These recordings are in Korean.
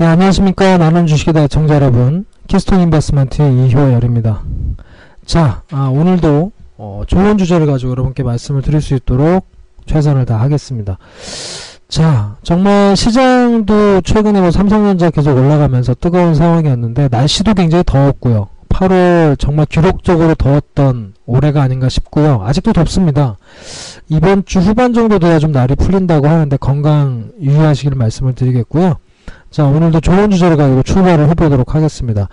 네, 안녕하십니까. 나는 주식의 애청자 여러분. 키스톤 인베스먼트의 이효열입니다. 자, 아, 오늘도 어, 좋은 주제를 가지고 여러분께 말씀을 드릴 수 있도록 최선을 다하겠습니다. 자, 정말 시장도 최근에 뭐 삼성전자 계속 올라가면서 뜨거운 상황이었는데 날씨도 굉장히 더웠고요. 8월 정말 기록적으로 더웠던 올해가 아닌가 싶고요. 아직도 덥습니다. 이번 주 후반 정도 돼야 좀 날이 풀린다고 하는데 건강 유의하시길 말씀을 드리겠고요. 자, 오늘도 좋은 주제를 가지고 출발을 해보도록 하겠습니다.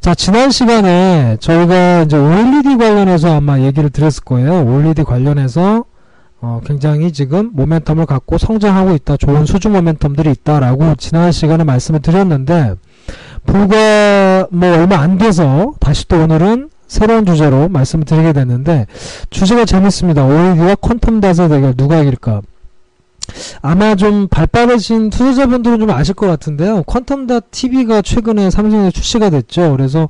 자, 지난 시간에 저희가 이제 OLED 관련해서 아마 얘기를 드렸을 거예요. OLED 관련해서 어, 굉장히 지금 모멘텀을 갖고 성장하고 있다. 좋은 수준 모멘텀들이 있다라고 지난 시간에 말씀을 드렸는데 불과 뭐 얼마 안 돼서 다시 또 오늘은 새로운 주제로 말씀을 드리게 됐는데 주제가 재밌습니다. OLED와 퀀텀 닷의 대결 누가 이길까? 아마 좀 발빠르신 투자자분들은 좀 아실 것 같은데요. 퀀텀닷 TV가 최근에 삼성에 출시가 됐죠. 그래서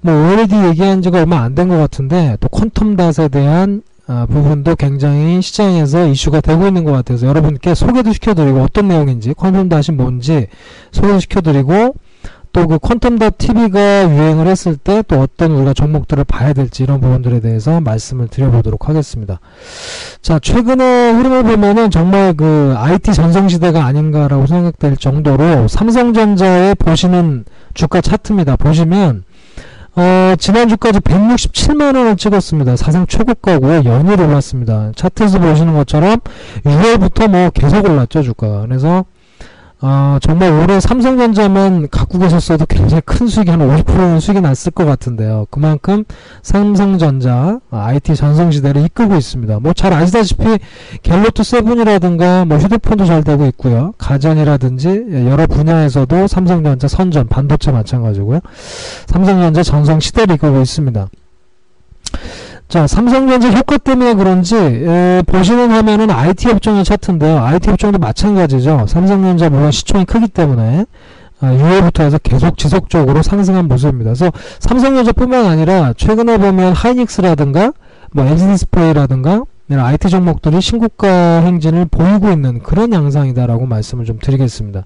뭐 OLED 얘기한 지가 얼마 안 된 것 같은데 또 퀀텀닷에 대한 아, 부분도 굉장히 시장에서 이슈가 되고 있는 것 같아서 여러분께 소개도 시켜드리고 어떤 내용인지 퀀텀닷이 뭔지 소개시켜드리고 또 그 퀀텀닷 TV가 유행을 했을 때 또 어떤 우리가 종목들을 봐야 될지 이런 부분들에 대해서 말씀을 드려보도록 하겠습니다. 자, 최근에 흐름을 보면은 정말 그 IT 전성시대가 아닌가라고 생각될 정도로 삼성전자의 보시는 주가 차트입니다. 보시면 어, 지난주까지 167만원을 찍었습니다. 사상 최고가고요. 연일 올랐습니다. 차트에서 보시는 것처럼 6월부터 뭐 계속 올랐죠, 주가가. 그래서 어, 정말 올해 삼성전자만 갖고 계셨어도 굉장히 큰 수익이 한 50%는 수익이 났을 것 같은데요. 그만큼 삼성전자 IT 전성시대를 이끌고 있습니다. 뭐 잘 아시다시피 갤로트 세븐이라든가 뭐 휴대폰도 잘 되고 있고요. 가전이라든지 여러 분야에서도 삼성전자 선전, 반도체 마찬가지고요. 삼성전자 전성시대를 이끌고 있습니다. 자, 삼성전자 효과 때문에 그런지 에, 보시는 화면은 IT 업종의 차트인데요. IT 업종도 마찬가지죠. 삼성전자 물론 시총이 크기 때문에 아, 6월부터 해서 계속 지속적으로 상승한 모습입니다. 그래서 삼성전자뿐만 아니라 최근에 보면 하이닉스라든가 뭐 LG디스플레이라든가 이런 IT 종목들이 신고가 행진을 보이고 있는 그런 양상이다라고 말씀을 좀 드리겠습니다.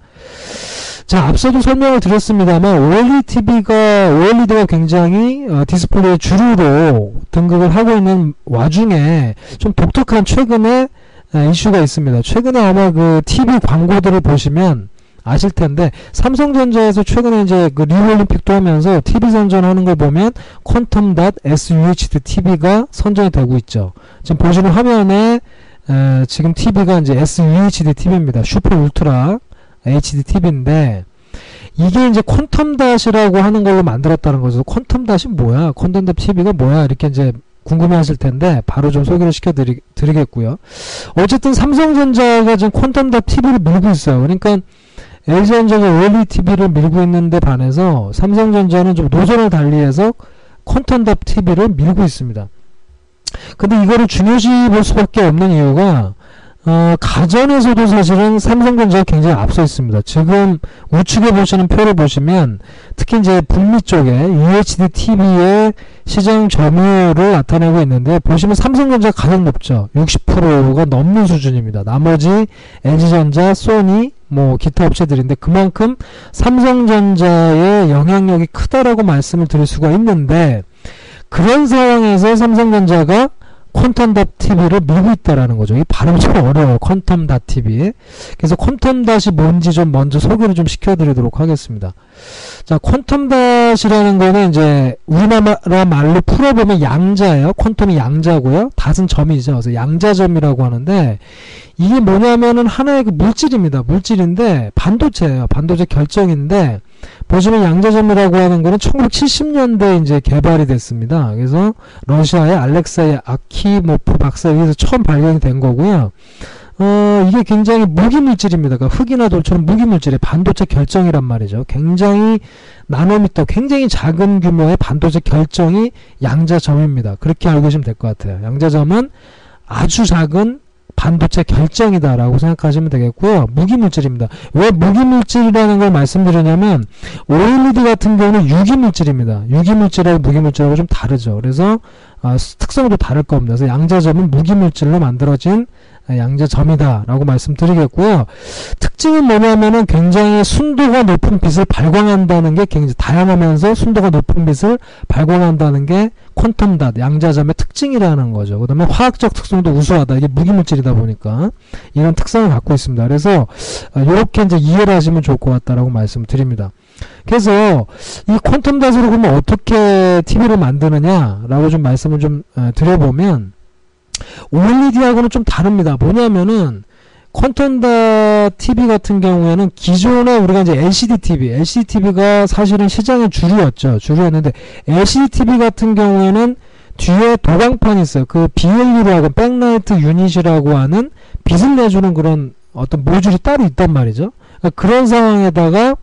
자, 앞서도 설명을 드렸습니다만 OLED TV가 OLED가 굉장히 어, 디스플레이 주류로 등극을 하고 있는 와중에 좀 독특한 최근에 에, 이슈가 있습니다. 최근에 아마 그 TV 광고들을 보시면 아실 텐데 삼성전자에서 최근에 이제 그 리올림픽도 하면서 TV 선전하는 걸 보면 퀀텀 SUHD TV가 선전이 되고 있죠. 지금 보시는 화면에 에, 지금 TV가 이제 SUHD TV입니다. 슈퍼 울트라 HD TV인데 이게 이제 퀀텀 닷이라고 하는 걸로 만들었다는 거죠. 퀀텀 닷이 뭐야? 퀀텀 닷 TV가 뭐야? 이렇게 이제 궁금해 하실 텐데 바로 좀 소개를 시켜 드리겠고요. 어쨌든 삼성전자가 지금 퀀텀 닷 TV를 밀고 있어요. 그러니까 LG전자가 OLED TV를 밀고 있는데 반해서 삼성전자는 좀 노선을 달리해서 퀀텀 닷 TV를 밀고 있습니다. 근데 이거를 중요시 볼 수밖에 없는 이유가 어, 가전에서도 사실은 삼성전자가 굉장히 앞서 있습니다. 지금 우측에 보시는 표를 보시면 특히 이제 북미 쪽에 UHD TV의 시장 점유율을 나타내고 있는데 보시면 삼성전자가 가장 높죠. 60%가 넘는 수준입니다. 나머지 LG전자, 소니, 뭐 기타 업체들인데 그만큼 삼성전자의 영향력이 크다라고 말씀을 드릴 수가 있는데 그런 상황에서 삼성전자가 퀀텀닷 TV를 밀고 있다라는 거죠. 이 발음이 좀 어려워요. 퀀텀닷 TV. 그래서 퀀텀닷이 뭔지 좀 먼저 소개를 좀 시켜드리도록 하겠습니다. 자, 퀀텀 닷이라는 거는 이제 우리나라 말로 풀어보면 양자예요. 퀀텀이 양자고요. 닷은 점이죠. 그래서 양자점이라고 하는데 이게 뭐냐면은 하나의 그 물질입니다. 물질인데 반도체예요. 반도체 결정인데 보시면 양자점이라고 하는 거는 1970년대 이제 개발이 됐습니다. 그래서 러시아의 알렉사이 아키모프 박사에 의해서 처음 발견이 된 거고요. 어, 이게 굉장히 무기물질입니다. 그러니까 흙이나 돌처럼 무기물질의 반도체 결정이란 말이죠. 굉장히 나노미터, 굉장히 작은 규모의 반도체 결정이 양자점입니다. 그렇게 알고 계시면 될 것 같아요. 양자점은 아주 작은 반도체 결정이다라고 생각하시면 되겠고요. 무기물질입니다. 왜 무기물질이라는 걸 말씀드리냐면 OLED 같은 경우는 유기물질입니다. 유기물질하고 무기물질하고 좀 다르죠. 그래서 아, 특성도 다를 겁니다. 그래서 양자점은 무기물질로 만들어진 양자점이다 라고 말씀드리겠고요. 특징은 뭐냐면은 굉장히 순도가 높은 빛을 발광한다는 게 굉장히 다양하면서 순도가 높은 빛을 발광한다는 게 퀀텀닷 양자점의 특징이라는 거죠. 그 다음에 화학적 특성도 우수하다. 이게 무기물질이다 보니까 이런 특성을 갖고 있습니다. 그래서 이렇게 이제 이해를 하시면 좋을 것 같다라고 말씀을 드립니다. 그래서 이 퀀텀닷으로 그러면 어떻게 TV를 만드느냐라고 좀 말씀을 좀 드려보면 OLED하고는 좀 다릅니다. 뭐냐면은 퀀텀다 TV 같은 경우에는 기존에 우리가 이제 LCD TV, LCD TV가 사실은 시장의 주류였죠. 주류였는데 LCD TV 같은 경우에는 뒤에 도광판이 있어요. 그 BLU라고 백라이트 유닛이라고 하는 빛을 내주는 그런 어떤 모듈이 따로 있단 말이죠. 그러니까 그런 상황에다가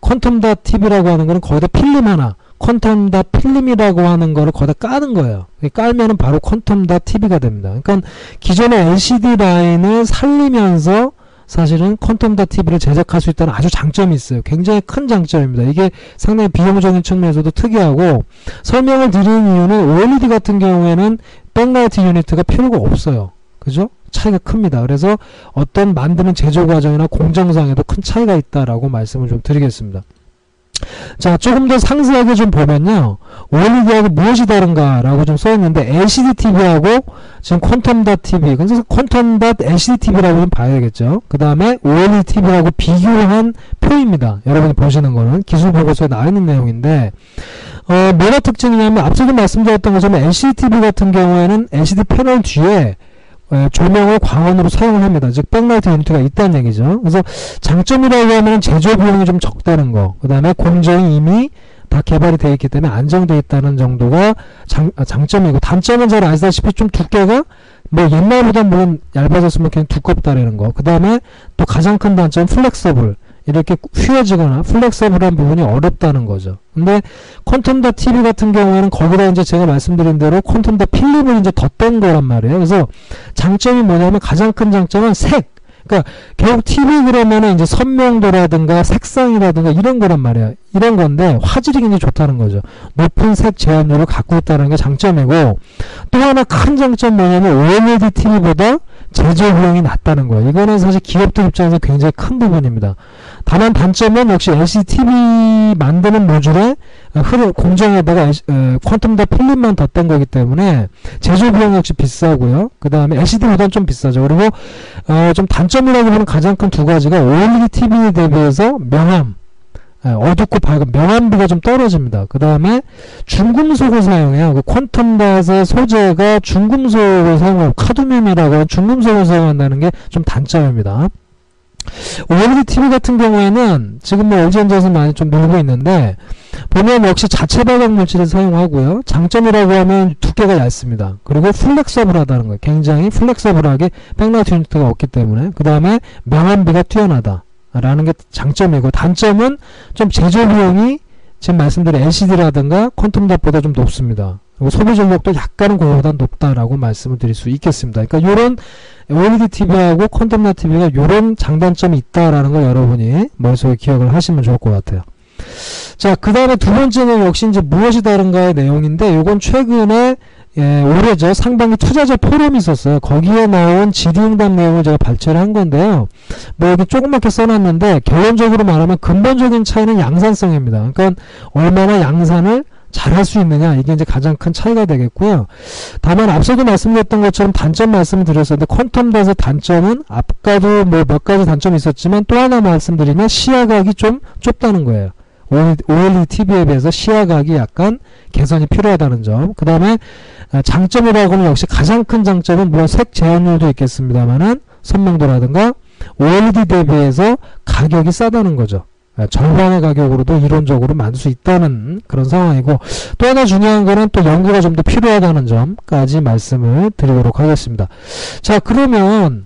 퀀텀다 TV라고 하는 거는 거기다 필름 하나 퀀텀다 필름이라고 하는 거를 거기다 까는 거예요. 깔면은 바로 퀀텀다 TV가 됩니다. 그러니까 기존의 LCD 라인을 살리면서 사실은 퀀텀다 TV를 제작할 수 있다는 아주 장점이 있어요. 굉장히 큰 장점입니다. 이게 상당히 비용적인 측면에서도 특이하고 설명을 드리는 이유는 OLED 같은 경우에는 백라이트 유니트가 필요가 없어요. 그죠? 차이가 큽니다. 그래서 어떤 만드는 제조 과정이나 공정상에도 큰 차이가 있다라고 말씀을 좀 드리겠습니다. 자, 조금 더 상세하게 좀 보면요. OLED하고 무엇이 다른가 라고 좀 써있는데 LCD TV하고 지금 퀀텀닷 TV, 그래서 퀀텀닷 LCD TV라고 좀 봐야겠죠. 그 다음에 OLED TV하고 비교한 표입니다. 여러분이 보시는 거는 기술 보고서에 나와 있는 내용인데 어, 뭐가 특징이냐면 앞서도 말씀드렸던 것처럼 LCD TV 같은 경우에는 LCD 패널 뒤에 예, 조명을 광원으로 사용을 합니다. 즉 백라이트 유니트가 있다는 얘기죠. 그래서 장점이라고 하면 제조 비용이 좀 적다는 거. 그 다음에 공정이 이미 다 개발이 되어 있기 때문에 안정되어 있다는 정도가 장, 아, 장점이고 단점은 잘 아시다시피 좀 두께가 뭐 옛날보다 물론 얇아졌으면 그냥 두껍다라는 거. 그 다음에 또 가장 큰 단점 flexible. 이렇게 휘어지거나 flexible한 부분이 어렵다는 거죠. 근데 quantum dot TV 같은 경우에는 거기다 이제 제가 말씀드린 대로 quantum dot 필름을 이제 덧댄 거란 말이에요. 그래서 장점이 뭐냐면 가장 큰 장점은 색. 그러니까 결국 TV 그러면은 이제 선명도라든가 색상이라든가 이런 거란 말이에요. 이런 건데 화질이 굉장히 좋다는 거죠. 높은 색 재현율을 갖고 있다는 게 장점이고 또 하나 큰 장점 뭐냐면 OLED TV보다 제조 비용이 낮다는 거예요. 이거는 사실 기업들 입장에서 굉장히 큰 부분입니다. 다만 단점은 역시 LCD TV 만드는 모듈에 흐름 공정에다가 퀀텀다 필름만 덧댄 거기 때문에 제조 비용 역시 비싸고요. 그 다음에 LCD보다는 좀 비싸죠. 그리고 어, 좀 단점이라고 하는 가장 큰 두 가지가 OLED TV 대비해서 명암 예, 어둡고 밝은 명암비가 좀 떨어집니다. 그 다음에 중금속을 사용해요. 그 퀀텀닷의 소재가 중금속을 사용하고 카드뮴이라고 중금속을 사용한다는 게 좀 단점입니다. OLED TV 같은 경우에는 지금 뭐 LG전자에서 많이 좀 밀고 있는데 보면 역시 자체 발광 물질을 사용하고요. 장점이라고 하면 두께가 얇습니다. 그리고 flexible하다는 거예요. 굉장히 flexible하게 backlight unit가 없기 때문에 그 다음에 명암비가 뛰어나다. 라는 게 장점이고 단점은 좀 제조 비용이 지금 말씀드린 LCD라든가 quantum dot보다 좀 높습니다. 그리고 소비 전력도 약간은 그거보다 높다라고 말씀을 드릴 수 있겠습니다. 그러니까 이런 OLED TV하고 퀀텀 닷 TV가 이런 장단점이 있다라는 걸 여러분이 머릿속에 기억을 하시면 좋을 것 같아요. 자, 그 다음에 두 번째는 역시 이제 무엇이 다른가의 내용인데, 이건 최근에 예, 올해죠. 상반기 투자자 포럼이 있었어요. 거기에 나온 질의응답 내용을 제가 발췌를 한 건데요. 뭐 여기 조그맣게 써놨는데 결론적으로 말하면 근본적인 차이는 양산성입니다. 그러니까 얼마나 양산을 잘할 수 있느냐 이게 이제 가장 큰 차이가 되겠고요. 다만 앞서도 말씀드렸던 것처럼 단점 말씀을 드렸었는데 퀀텀 닷의 단점은 아까도 뭐 몇 가지 단점이 있었지만 또 하나 말씀드리면 시야각이 좀 좁다는 거예요. OLED TV에 비해서 시야각이 약간 개선이 필요하다는 점. 그 다음에 장점이라고는 역시 가장 큰 장점은 물론 색 제한율도 있겠습니다만은 선명도라든가 OLED 대비해서 가격이 싸다는 거죠. 아, 절반의 가격으로도 이론적으로 만들 수 있다는 그런 상황이고 또 하나 중요한 거는 또 연구가 좀 더 필요하다는 점까지 말씀을 드리도록 하겠습니다. 자 그러면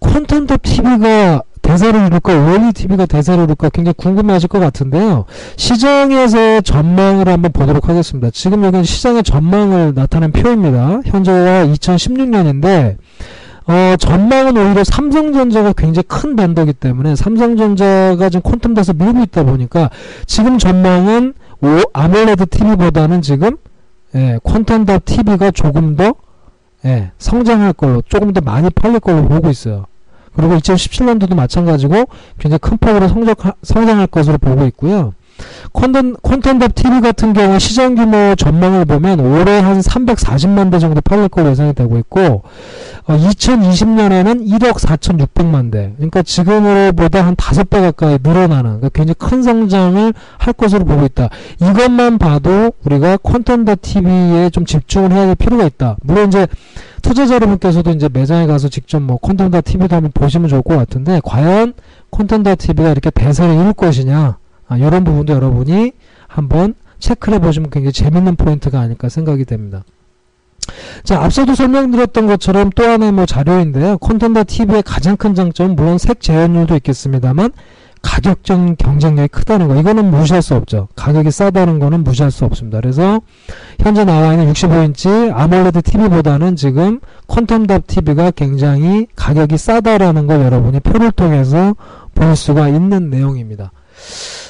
퀀텀탑 TV가 대사를 이룰까 OLED TV가 대사를 이룰까 굉장히 궁금해하실 것 같은데요. 시장에서 전망을 한번 보도록 하겠습니다. 지금 여기는 시장의 전망을 나타낸 표입니다. 현재가 2016년인데 어, 전망은 오히려 삼성전자가 굉장히 큰 밴더기 때문에 삼성전자가 지금 닷을 밀고 있다 보니까 지금 전망은 오, 아몰레드 TV보다는 지금 예, 닷 TV가 조금 더 예, 성장할 걸로 조금 더 많이 팔릴 걸로 보고 있어요. 그리고 2017년도도 마찬가지고 굉장히 큰 폭으로 성장, 성장할 것으로 보고 있고요. 퀀텀답 TV 같은 경우 시장 규모 전망을 보면 올해 한 340만 대 정도 팔릴 걸로 예상이 되고 있고 어, 2020년에는 1억 4,600만 대 그러니까 지금으로보다 한 5배 가까이 늘어나는 그러니까 굉장히 큰 성장을 할 것으로 보고 있다. 이것만 봐도 우리가 퀀텀답 TV에 좀 집중을 해야 될 필요가 있다. 물론 이제 투자자 여러분께서도 이제 매장에 가서 직접 뭐 콘텐츠 TV도 한번 보시면 좋을 것 같은데 과연 콘텐츠 TV가 이렇게 대세를 이룰 것이냐 아, 이런 부분도 여러분이 한번 체크를 해보시면 굉장히 재밌는 포인트가 아닐까 생각이 됩니다. 자, 앞서도 설명드렸던 것처럼 또 하나의 뭐 자료인데요. 콘텐츠 TV의 가장 큰 장점은 물론 색 재현율도 있겠습니다만 가격적 경쟁력이 크다는 거. 이거는 무시할 수 없죠. 가격이 싸다는 거는 무시할 수 없습니다. 그래서 현재 나와 있는 65인치 아몰레드 TV보다는 지금 퀀텀답 TV가 굉장히 가격이 싸다라는 걸 여러분이 표를 통해서 볼 수가 있는 내용입니다.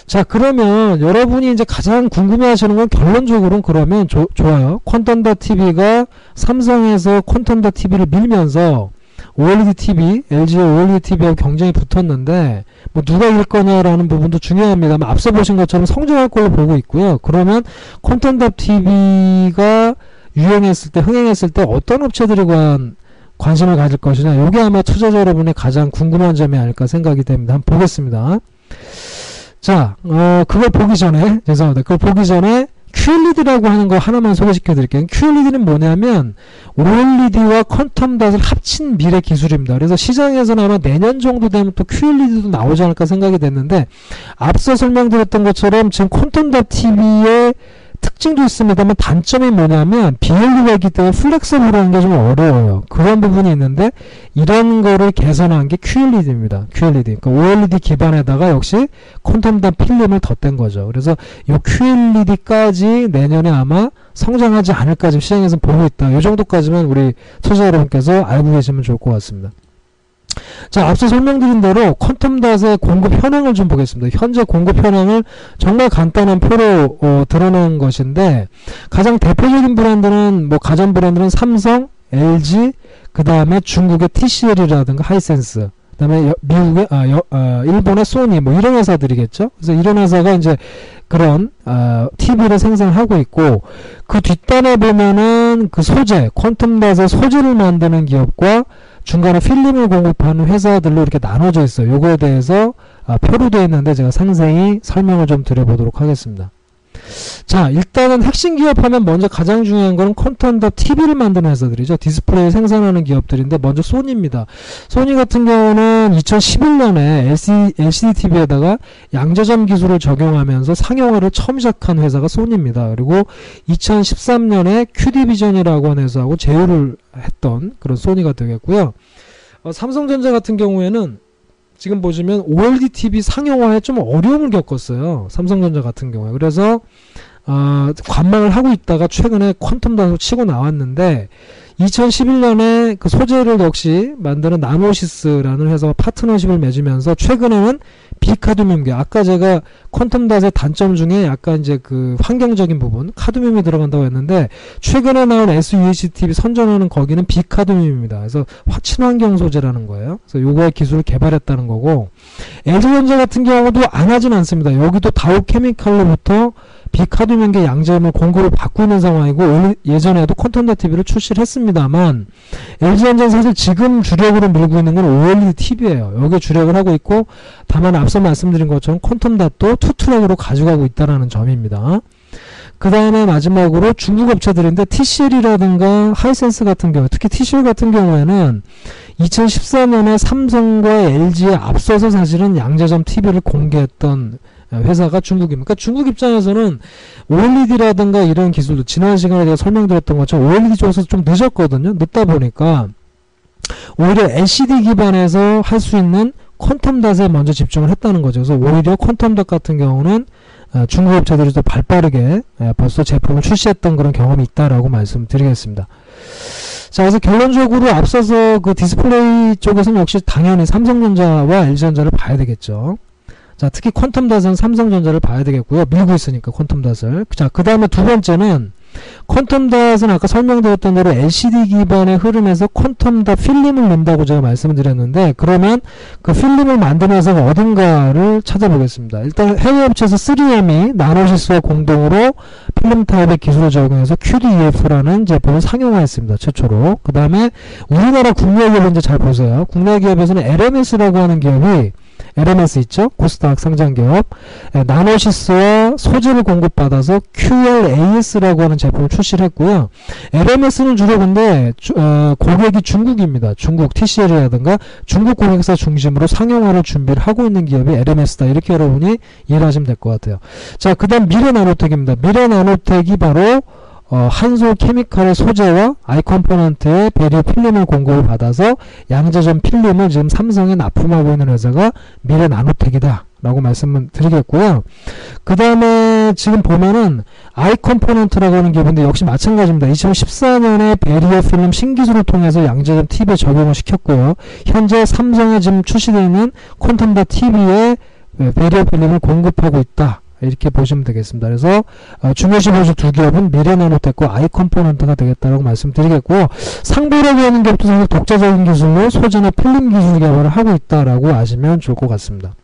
자 그러면 여러분이 이제 가장 궁금해하시는 건 결론적으로는 그러면 조, 좋아요. 퀀텀다 TV가 삼성에서 퀀텀다 TV를 밀면서 OLED TV, LG의 OLED TV하고 경쟁이 붙었는데 뭐 누가 이길 거냐라는 부분도 중요합니다만 앞서 보신 것처럼 성장할 걸로 보고 있고요. 그러면 콘텐츠 TV가 유행했을 때 흥행했을 때 어떤 업체들이 관 관심을 가질 것이냐 이게 아마 투자자 여러분의 가장 궁금한 점이 아닐까 생각이 됩니다. 한번 보겠습니다. 자, 어, 그걸 보기 전에, 죄송합니다. 그걸 보기 전에 QLED라고 하는 거 하나만 소개시켜 드릴게요. QLED는 뭐냐면 OLED와 퀀텀 닷을 합친 미래 기술입니다. 그래서 시장에서는 아마 내년 정도 되면 또 QLED도 나오지 않을까 생각이 됐는데 앞서 설명드렸던 것처럼 지금 퀀텀 닷 TV의 특징도 있습니다만 단점이 뭐냐면 비엘리가 있기 때문에 플렉서블한 게 좀 어려워요. 그런 부분이 있는데 이런 거를 개선한 게 QLED입니다. QLED. 그러니까 OLED 기반에다가 역시 콘텀단 필름을 덧댄 거죠. 그래서 이 QLED까지 내년에 아마 성장하지 않을까 지금 시장에서 보고 있다. 이 정도까지만 우리 투자 여러분께서 알고 계시면 좋을 것 같습니다. 자, 앞서 설명드린 대로 퀀텀닷의 공급 현황을 좀 보겠습니다. 현재 공급 현황을 정말 간단한 표로 어, 드러낸 것인데 가장 대표적인 브랜드는 뭐 가전 브랜드는 삼성, LG, 그 다음에 중국의 TCL이라든가 하이센스, 그 다음에 미국의 아, 여, 아, 일본의 소니 뭐 이런 회사들이겠죠. 그래서 이런 회사가 이제 그런 아, TV를 생산하고 있고 그 뒷단에 보면은 그 소재 quantum dot의 소재를 만드는 기업과 중간에 필름을 공급하는 회사들로 이렇게 나눠져 있어요. 요거에 대해서 아, 표로 되어 있는데 제가 상세히 설명을 좀 드려보도록 하겠습니다. 자 일단은 핵심 기업 하면 먼저 가장 중요한 거는 quantum dot TV를 만드는 회사들이죠. 디스플레이 생산하는 기업들인데 먼저 소니입니다. 소니 같은 경우는 2011년에 LCD, LCD TV에다가 양저점 기술을 적용하면서 상용화를 처음 시작한 회사가 소니입니다. 그리고 2013년에 QD비전이라고 하는 회사하고 제휴를 했던 그런 소니가 되겠고요. 어, 삼성전자 같은 경우에는 지금 보시면 OLED TV 상용화에 좀 어려움을 겪었어요. 삼성전자 같은 경우에. 그래서 어, 관망을 하고 있다가 최근에 퀀텀 단소 치고 나왔는데 2011년에 그 소재를 역시 만드는 나노시스라는 회사와 파트너십을 맺으면서 최근에는 비카드뮴계 아까 제가 퀀텀 닷의 단점 중에 약간 이제 그 환경적인 부분 카드뮴이 들어간다고 했는데 최근에 나온 SUHTV 선전하는 거기는 비카드뮴입니다. 그래서 친환경 소재라는 거예요. 그래서 요거의 기술을 개발했다는 거고 LG전자 같은 경우도 안 하진 않습니다. 여기도 다우 케미칼로부터 비카드면계 양재점을 공급을 받고 있는 상황이고 올- 예전에도 퀀텀다 TV를 출시를 했습니다만 LG전자는 사실 지금 주력으로 밀고 있는 건 OLED TV예요. 여기에 주력을 하고 있고 다만 앞서 말씀드린 것처럼 퀀텀닷도 투트랙으로 가져가고 있다는 점입니다. 그 다음에 마지막으로 중국 업체들인데 TCL이라든가 하이센스 같은 경우 특히 TCL 같은 경우에는 2014년에 삼성과 LG에 앞서서 사실은 양자점 TV를 공개했던 회사가 중국입니다. 그러니까 중국 입장에서는 OLED라든가 이런 기술도 지난 시간에 제가 설명드렸던 것처럼 OLED 쪽에서 좀 늦었거든요. 늦다 보니까 오히려 LCD 기반에서 할 수 있는 quantum dot에 먼저 집중을 했다는 거죠. 그래서 오히려 quantum dot 같은 경우는 어, 중국 업체들이 더 발빠르게 예, 벌써 제품을 출시했던 그런 경험이 있다라고 말씀드리겠습니다. 자, 그래서 결론적으로 앞서서 그 디스플레이 쪽에서는 역시 당연히 삼성전자와 LG전자를 봐야 되겠죠. 자, 특히 quantum dot은 삼성전자를 봐야 되겠고요. 밀고 있으니까 quantum dot을. 자, 그 다음에 두 번째는 퀀텀 닷은 아까 설명드렸던 대로 LCD 기반의 흐름에서 퀀텀 닷 필름을 넣는다고 제가 말씀을 드렸는데 그러면 그 필름을 회사가 어딘가를 찾아보겠습니다. 일단 해외 업체에서 3M이 나노시스와 공동으로 필름 타입의 기술을 적용해서 QDEF라는 제품을 상용화했습니다. 최초로. 그 다음에 우리나라 국내 기업은 이제 잘 보세요. 국내 기업에서는 LMS라고 하는 기업이 LMS 있죠? 코스닥 상장 기업. 예, 나노시스와 소재를 공급받아서 QLAS라고 하는 제품을 출시를 했고요. LMS는 주로 근데 주- 어, 고객이 중국입니다. 중국 TCL이라든가 중국 고객사 중심으로 상용화를 준비를 하고 있는 기업이 LMS다. 이렇게 여러분이 이해를 하시면 될 것 같아요. 자, 그 다음 미래나노텍입니다. 미래나노텍이 바로 어, 한솔 케미칼의 소재와 아이 컴포넌트의 barrier 필름을 공급을 받아서 양자점 필름을 지금 삼성에 납품하고 있는 회사가 미래 나노텍이다. 라고 말씀을 드리겠고요. 그 다음에 지금 보면은 아이 컴포넌트라고 하는 기업인데 역시 마찬가지입니다. 2014년에 barrier 필름 신기술을 통해서 양자점 TV에 적용을 시켰고요. 현재 삼성에 지금 출시되어 있는 quantum dot TV에 barrier 필름을 공급하고 있다. 이렇게 보시면 되겠습니다. 그래서 어, 중요시 보실 두 기업은 미래나노텍과 아이 컴포넌트가 되겠다라고 말씀드리겠고요. 상보라고 하는 기업도 사실 독자적인 기술로 소재나 필름 기술 개발을 하고 있다라고 아시면 좋을 것 같습니다.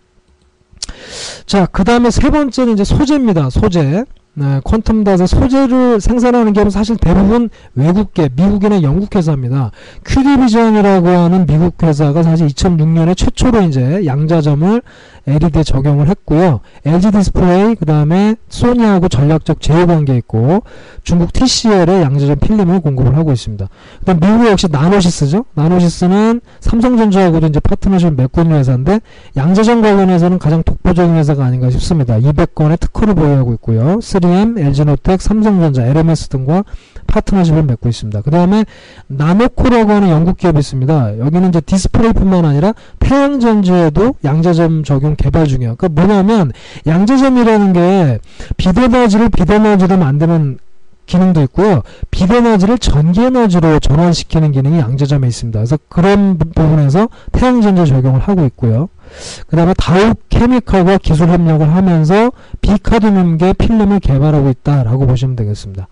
자, 그 다음에 세 번째는 이제 소재입니다. 소재. 네, quantum dot의 소재를 생산하는 기업은 사실 대부분 외국계, 미국이나 영국 회사입니다. QD Vision이라고 하는 미국 회사가 사실 2006년에 최초로 이제 양자점을 LED에 적용을 했고요. LG 디스플레이, 그 다음에 소니하고 전략적 제휴 관계 있고, 중국 TCL에 양자점 필름을 공급을 하고 있습니다. 그 다음 미국 역시 나노시스죠. 나노시스는 삼성전자하고도 이제 파트너십을 맺고 있는 회사인데, 양자점 관련해서는 가장 독보적인 회사가 아닌가 싶습니다. 200건의 특허를 보유하고 있고요. 3M, LG노텍, 삼성전자, LMS 등과 파트너십을 맺고 있습니다. 그 다음에 나노코라고 하는 영국 기업이 있습니다. 여기는 이제 디스플레이뿐만 아니라 태양전지에도 양자점 적용 개발 중이에요. 그러니까 뭐냐면 양자점이라는 게 비대너지를 비대너지로 만드는 기능도 있고요. 비대너지를 전기에너지로 전환시키는 기능이 양자점에 있습니다. 그래서 그런 부- 부분에서 태양전지 적용을 하고 있고요. 그 다음에 다우 케미칼과 기술 협력을 하면서 비카드뮴계 필름을 개발하고 있다라고 보시면 되겠습니다.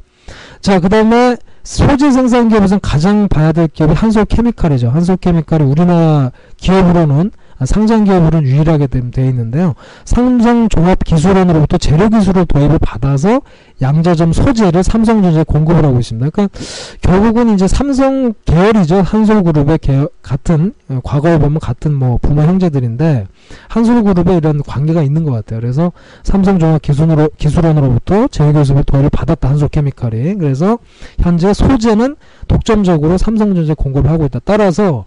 자, 그 다음에 소재 생산 기업에서는 가장 봐야 될 기업이 한솔 케미칼이죠. 한솔 케미칼이 우리나라 기업으로는 아, 상장 기업으로는 유일하게 되- 되어 있는데요. 삼성 종합 기술원으로부터 재료 기술을 도입을 받아서 양자점 소재를 삼성전자에 공급을 하고 있습니다. 그러니까 결국은 이제 삼성 계열이죠. 한솔그룹의 계열, 같은 어, 과거에 보면 같은 뭐 부모 형제들인데 한솔그룹에 이런 관계가 있는 것 같아요. 그래서 삼성종합 기술으로, 기술원으로부터 기술을 도입을 받았다. 한솔케미칼이. 그래서 현재 소재는 독점적으로 삼성전자에 공급을 하고 있다. 따라서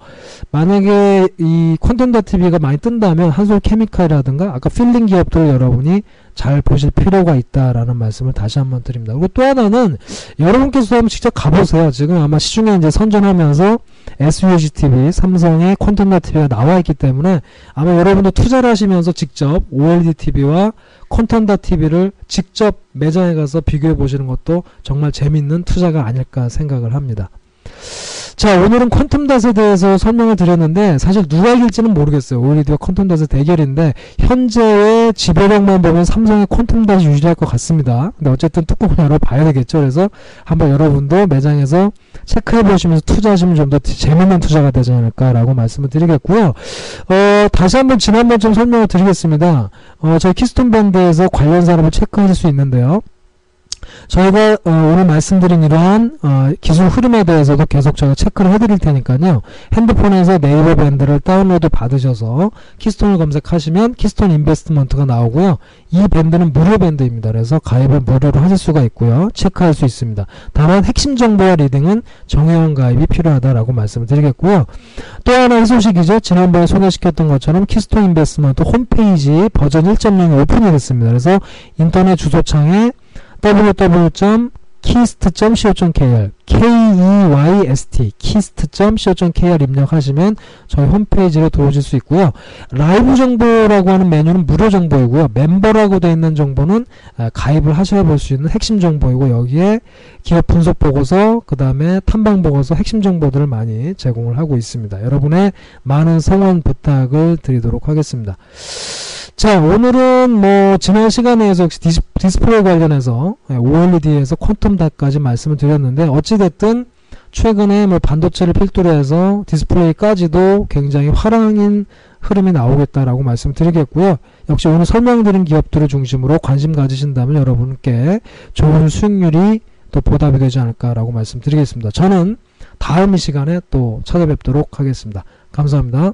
만약에 이 quantum dot TV가 많이 뜬다면 한솔 케미칼이라든가 아까 필름 기업들 여러분이 잘 보실 필요가 있다라는 말씀을 다시 한번 드립니다. 그리고 또 하나는 여러분께서 한번 직접 가보세요. 지금 아마 시중에 이제 선전하면서 SUG TV, 삼성의 콘텐더 TV가 나와 있기 때문에 아마 여러분도 투자를 하시면서 직접 OLED TV와 콘텐더 TV를 직접 매장에 가서 비교해 보시는 것도 정말 재밌는 투자가 아닐까 생각을 합니다. 자, 오늘은 퀀텀 닷에 대해서 설명을 드렸는데 사실 누가 이길지는 모르겠어요. OLED와 퀀텀 닷의 대결인데 현재의 지배력만 보면 삼성의 퀀텀 닷이 유리할 것 같습니다. 근데 어쨌든 뚜껑을 열어봐야 되겠죠. 그래서 한번 여러분도 매장에서 체크해 보시면서 투자하시면 좀 더 재밌는 투자가 되지 않을까라고 말씀을 드리겠고요. 어, 다시 한번 지난번 좀 설명을 드리겠습니다. 어, 저희 키스톤 밴드에서 관련 사항을 체크하실 수 있는데요. 저희가 어, 오늘 말씀드린 이러한 어, 기술 흐름에 대해서도 계속 저희가 체크를 해드릴 테니까요. 핸드폰에서 네이버 밴드를 다운로드 받으셔서 키스톤을 검색하시면 키스톤 인베스트먼트가 나오고요. 이 밴드는 무료 밴드입니다. 그래서 가입을 무료로 하실 수가 있고요. 체크할 수 있습니다. 다만 핵심 정보와 리딩은 정회원 가입이 필요하다라고 말씀을 드리겠고요. 또 하나의 소식이죠. 지난번에 소개시켰던 것처럼 키스톤 인베스트먼트 홈페이지 버전 1.0이 오픈이 됐습니다. 그래서 인터넷 주소창에 www.keyst.co.kr k-e-y-s-t keyst.co.kr 입력하시면 저희 홈페이지로 들어오실 수 있고요. 라이브 정보라고 하는 메뉴는 무료 정보이고요. 멤버라고 되어 있는 정보는 아, 가입을 하셔야 볼 수 있는 핵심 정보이고 여기에 기업 분석 보고서 그 다음에 탐방 보고서 핵심 정보들을 많이 제공을 하고 있습니다. 여러분의 많은 성원 부탁을 드리도록 하겠습니다. 자, 오늘은 뭐, 지난 시간에서 역시 디스, 디스플레이 관련해서 OLED에서 quantum dot까지 말씀을 드렸는데, 어찌됐든, 최근에 뭐 반도체를 필두로 해서 디스플레이까지도 굉장히 활황인 흐름이 나오겠다라고 말씀드리겠고요. 역시 오늘 설명드린 기업들을 중심으로 관심 가지신다면 여러분께 좋은 수익률이 또 보답이 되지 않을까라고 말씀드리겠습니다. 저는 다음 이 시간에 또 찾아뵙도록 하겠습니다. 감사합니다.